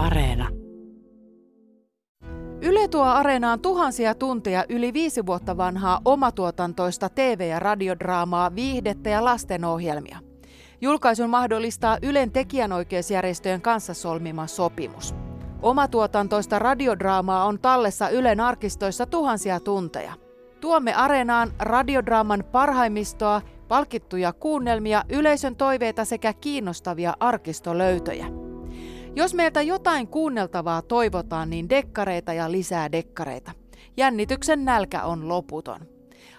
Areena. Yle tuo areenaan tuhansia tunteja yli viisi vuotta vanhaa omatuotantoista TV- ja radiodraamaa, viihdettä ja lastenohjelmia. Julkaisun mahdollistaa Ylen tekijänoikeusjärjestöjen kanssa solmima sopimus. Omatuotantoista radiodraamaa on tallessa Ylen arkistoissa tuhansia tunteja. Tuomme areenaan radiodraaman parhaimmistoa, palkittuja kuunnelmia, yleisön toiveita sekä kiinnostavia arkistolöytöjä. Jos meiltä jotain kuunneltavaa toivotaan, niin dekkareita ja lisää dekkareita. Jännityksen nälkä on loputon.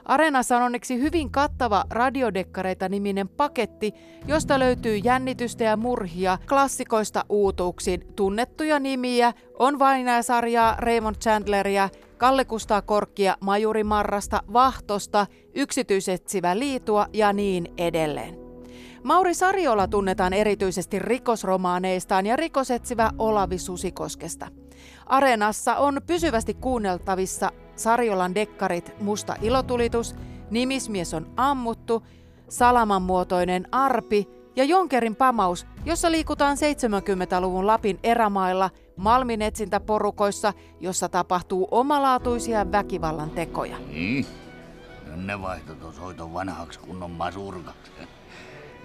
Areenassa on onneksi hyvin kattava radiodekkareita-niminen paketti, josta löytyy jännitystä ja murhia, klassikoista uutuuksiin, tunnettuja nimiä, on vainajasarjaa, Raymond Chandleria, Kalle Kustaa Korkkia, Majuri Marrasta, Vahtosta, yksityisetsivä liitua ja niin edelleen. Mauri Sariola tunnetaan erityisesti rikosromaaneistaan ja rikosetsivä Olavi Susikoskesta. Areenassa on pysyvästi kuunneltavissa Sariolan dekkarit Musta ilotulitus, Nimismies on ammuttu, Salaman muotoinen arpi ja Jonkerin pamaus, jossa liikutaan 70-luvun Lapin erämailla malminetsintäporukoissa, jossa tapahtuu omalaatuisia väkivallan tekoja. Niin. Ne vaihtoi tuon soiton vanhaksi kunnon masurkaksi.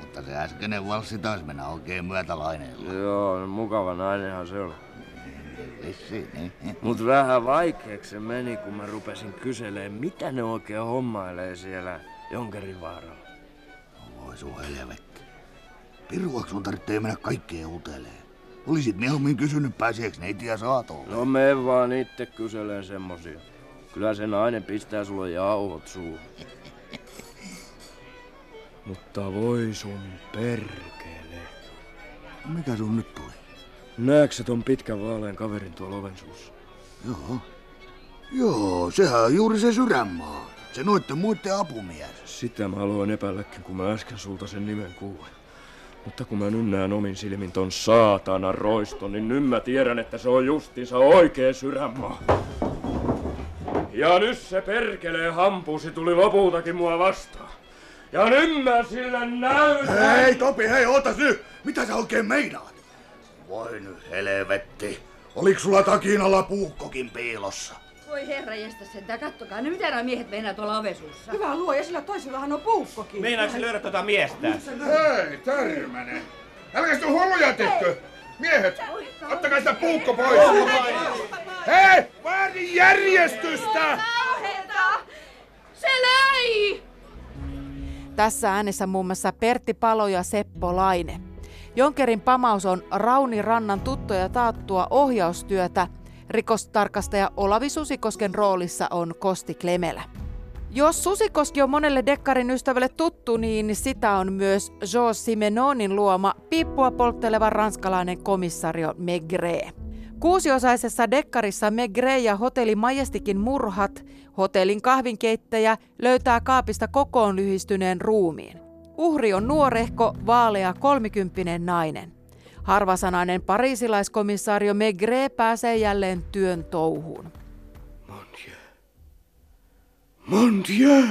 Mutta se äskeinen valssi taisi mennä oikein myötälaineella. Joo, no mukava nainenhan se on. Vissi, niin. Mut vähän vaikeaksi se meni, kun mä rupesin kyseleen, mitä ne oikein hommailee siellä Jonkerin vaaralla. Voi sun helvetti. Piruaks sun tarvitsee mennä kaikkeen uteleen. Olisit mieluummin kysynyt pääseeks neitiä saatolle. No me vaan itse kyseleen semmosia. Kyllä se nainen pistää sulle jauhot suuhun. Mutta voi sun perkele. Mikä sun nyt tuli? Näetkö ton pitkän vaalean kaverin tuolla oven suussa? Joo. Joo, sehän on juuri se sydänmaa. Se noitten muiden apumies. Sitä mä aloin epäilläkin, kun mä äsken sulta sen nimen kuulin. Mutta kun mä nyt näen omin silmin ton saatana roiston, niin nyt mä tiedän, että se on justiinsa oikea sydänmaa. Ja nyt se perkelee hampusi tuli lopultakin mua vastaan. Ja nyt mä sille näytän! Hei Topi, hei, ootas nyt! Mitä sä oikein meinaat? Voi nyt helvetti. Oliks sulla takin alla puukkokin piilossa? Voi herra jästä sentään, kattokaa. No mitä nämä miehet meinaa tuolla ovesuussa? Hyvä luo, ja sillä toisellahan on puukkokin. Meinaatko löydä tota miestä? Hei, Törmänen! Älkää sitä hulluja tehkö! Miehet, ottakaa sitä puukko pois! Hei, vaadin järjestystä! Tässä äänessä muun muassa Pertti Palo ja Seppo Laine. Jonkerin pamaus on Rauni Rannan tuttua ja taattua ohjaustyötä. Rikostarkastaja Olavi Susikosken roolissa on Kosti Klemelä. Jos Susikoski on monelle dekkarin ystävälle tuttu, niin sitä on myös Jo Simenonin luoma piippua poltteleva ranskalainen komissario Megre. Kuusiosaisessa dekkarissa Megre ja hotelli Majestikin murhat, hotellin kahvinkeittäjä löytää kaapista kokoon lyhistyneen ruumiin. Uhri on nuorehko, vaalea, kolmikymppinen nainen. Harvasanainen pariisilaiskomissario Megre pääsee jälleen työn touhuun. Mon Dieu. Mon Dieu!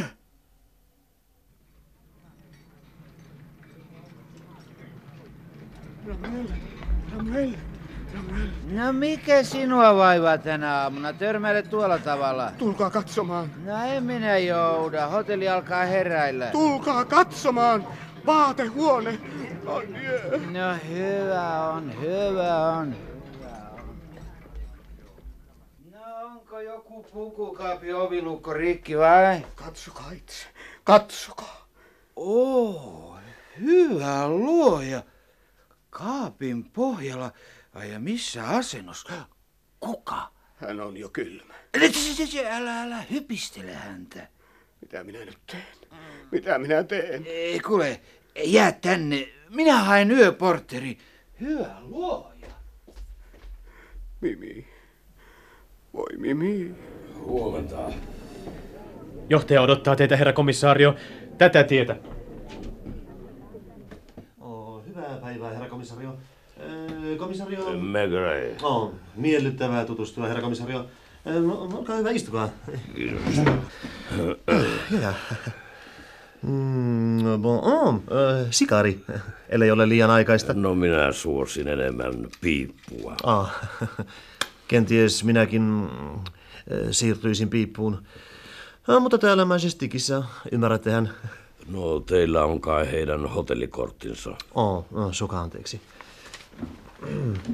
No mikä sinua vaivaa tänä aamuna? Törmäile tuolla tavalla. Tulkaa katsomaan. No en minä jouda. Hotelli alkaa heräillä. Tulkaa katsomaan. Vaatehuone. Oh, yeah. No hyvä on, hyvä on. No onko joku pukukaapi ovilukko rikki vai? Katsokaa itse. Katsokaa. Oo, hyvä luoja. Kaapin pohjalla. Ai ja missä asennossa? Kuka? Hän on jo kylmä. Älä, älä hypistele häntä. Mitä minä nyt teen? Mitä minä teen? Ei, kuule, jää tänne. Minä haen yöportteri. Hyvä luoja. Mimi. Voi Mimi. Huomenta. Johtaja odottaa teitä, herra komissaario. Tätä tietä. Oh, hyvää päivää, herra komisario. Öö, komisario... Megre. Oh, miellyttävää tutustua, herra komisario. Öö, no, olkaa hyvä, istukaa. Kiitos. Hyvä. Mm, bon, oh, äh, sikari, ellei ole liian aikaista. No minä suosin enemmän piippua. Ah, kenties minäkin äh, siirtyisin piippuun. Ah, mutta täällä mä siis tikissä, ymmärrättehän. No teillä on kai heidän hotellikorttinsa. Oh, oh suka anteeksi.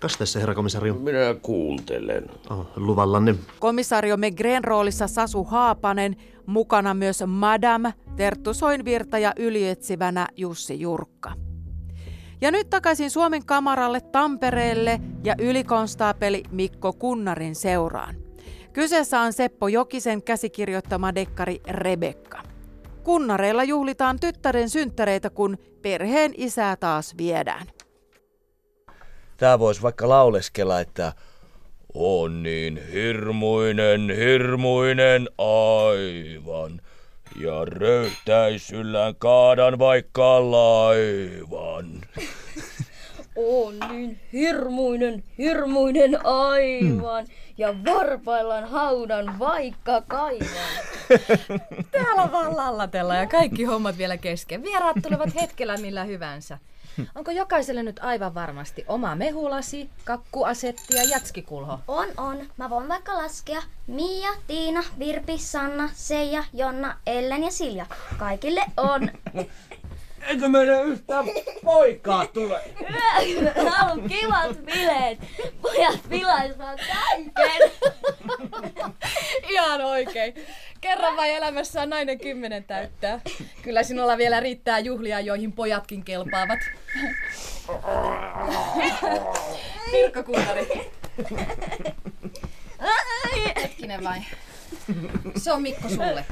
Kas tässä, herra komisario? Minä kuuntelen. Oh, luvallanne. Komisario Megren roolissa Sasu Haapanen, mukana myös Madame, Terttu Soinvirta ja ylietsivänä Jussi Jurkka. Ja nyt takaisin Suomen kamaralle Tampereelle ja ylikonstaapeli Mikko Kunnarin seuraan. Kyseessä on Seppo Jokisen käsikirjoittama dekkari Rebekka. Kunnareilla juhlitaan tyttären synttäreitä, kun perheen isää taas viedään. Tää voisi vaikka lauleskella, että on niin hirmuinen, hirmuinen aivan. Ja röyhtäisyllään kaadan vaikka laivan. On niin hirmuinen, hirmuinen aivan. Ja varpaillaan haudan vaikka kaivan. Täällä vaan lallatella ja kaikki hommat vielä kesken. Vieraat tulevat hetkellä millä hyvänsä. Onko jokaiselle nyt aivan varmasti oma mehulasi, kakkuasetti ja jatskikulho? On, on. Mä voin vaikka laskea Mia, Tiina, Virpi, Sanna, Seija, Jonna, Ellen ja Silja. Kaikille on. Eikö meidän yhtään poikaa tule? Hyvä, on kivat bileet. Pojat pilaisivat kaiken. Ihan oikein. Kerran vai elämässä on nainen kymmenen täyttää. Kyllä sinulla vielä riittää juhlia, joihin pojatkin kelpaavat. Pirkko Kuntari. Hetkinen vai? Se on Mikko sulle.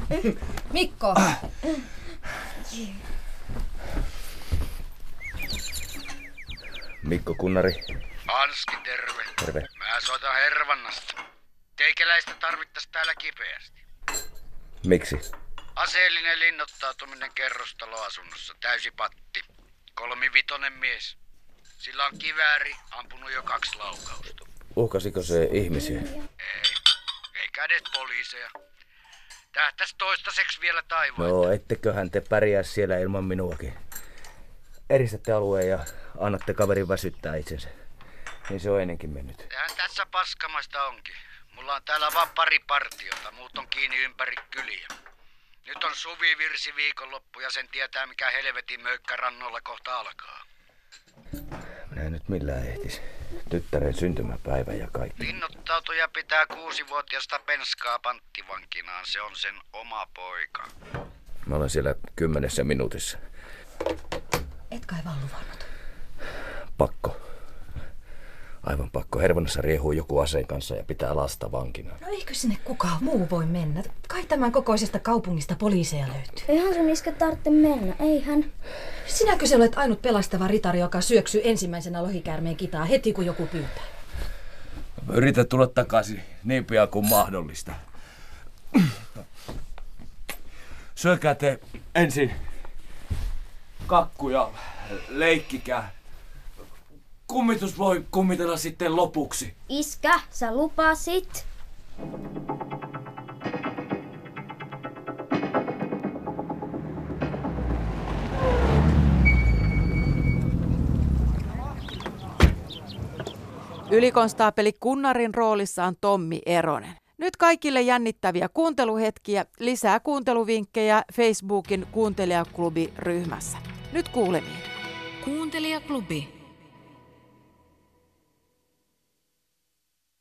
Mikko! Mikko Kunnari. Anski, terve. Terve. Mä soitan Hervannasta. Teikäläistä tarvittais täällä kipeästi. Miksi? Aseellinen linnoittautuminen kerrostaloasunnossa, täysi patti. Kolmivitonen mies. Sillä on kivääri, ampunut jo kaksi laukausta. Uhkasiko se ihmisiä? Ei, eikä edes poliiseja. Tähtäs toistaiseksi vielä taivaan. No, etteköhän te pärjää siellä ilman minuakin. Eristätte alueen ja annatte kaverin väsyttää itsensä. Niin se on ennenkin mennyt. Tähän tässä paskamasta onkin. Mulla on täällä vaan pari partiota, muut on kiinni ympäri kyliä. Nyt on suvivirsi viikonloppu ja sen tietää mikä helvetin möykkä rannolla kohta alkaa. Minä en nyt millään ehtis. Tyttären syntymäpäivä ja kaikki. Linnoittautuja pitää kuusivuotiasta penskaa panttivankinaan, se on sen oma poika. Mä olen siellä kymmenessä minuutissa. Et kai vaan luvannut. Pakko. Aivan pakko. Hervonnassa riehuu joku aseen kanssa ja pitää lasta vankina. No eikö sinne kukaan muu voi mennä? Kai tämän kokoisesta kaupungista poliiseja löytyy. Eihän sun iskä tarvitse mennä, eihän. Sinäkö se olet ainut pelastava ritari, joka syöksyy ensimmäisenä lohikäärmeen kitaa heti kun joku pyytää? Yritä tulla takaisin niin pian kuin mahdollista. Syökää te ensin kakkuja, leikkikää. Kummitus voi kummitella sitten lopuksi. Iskä, sä lupasit. Ylikonstaapeli Kunnarin roolissa on Tommi Eronen. Nyt kaikille jännittäviä kuunteluhetkiä, lisää kuunteluvinkkejä Facebookin kuuntelijaklubi-ryhmässä. Nyt kuulemiin. Kuuntelijaklubi.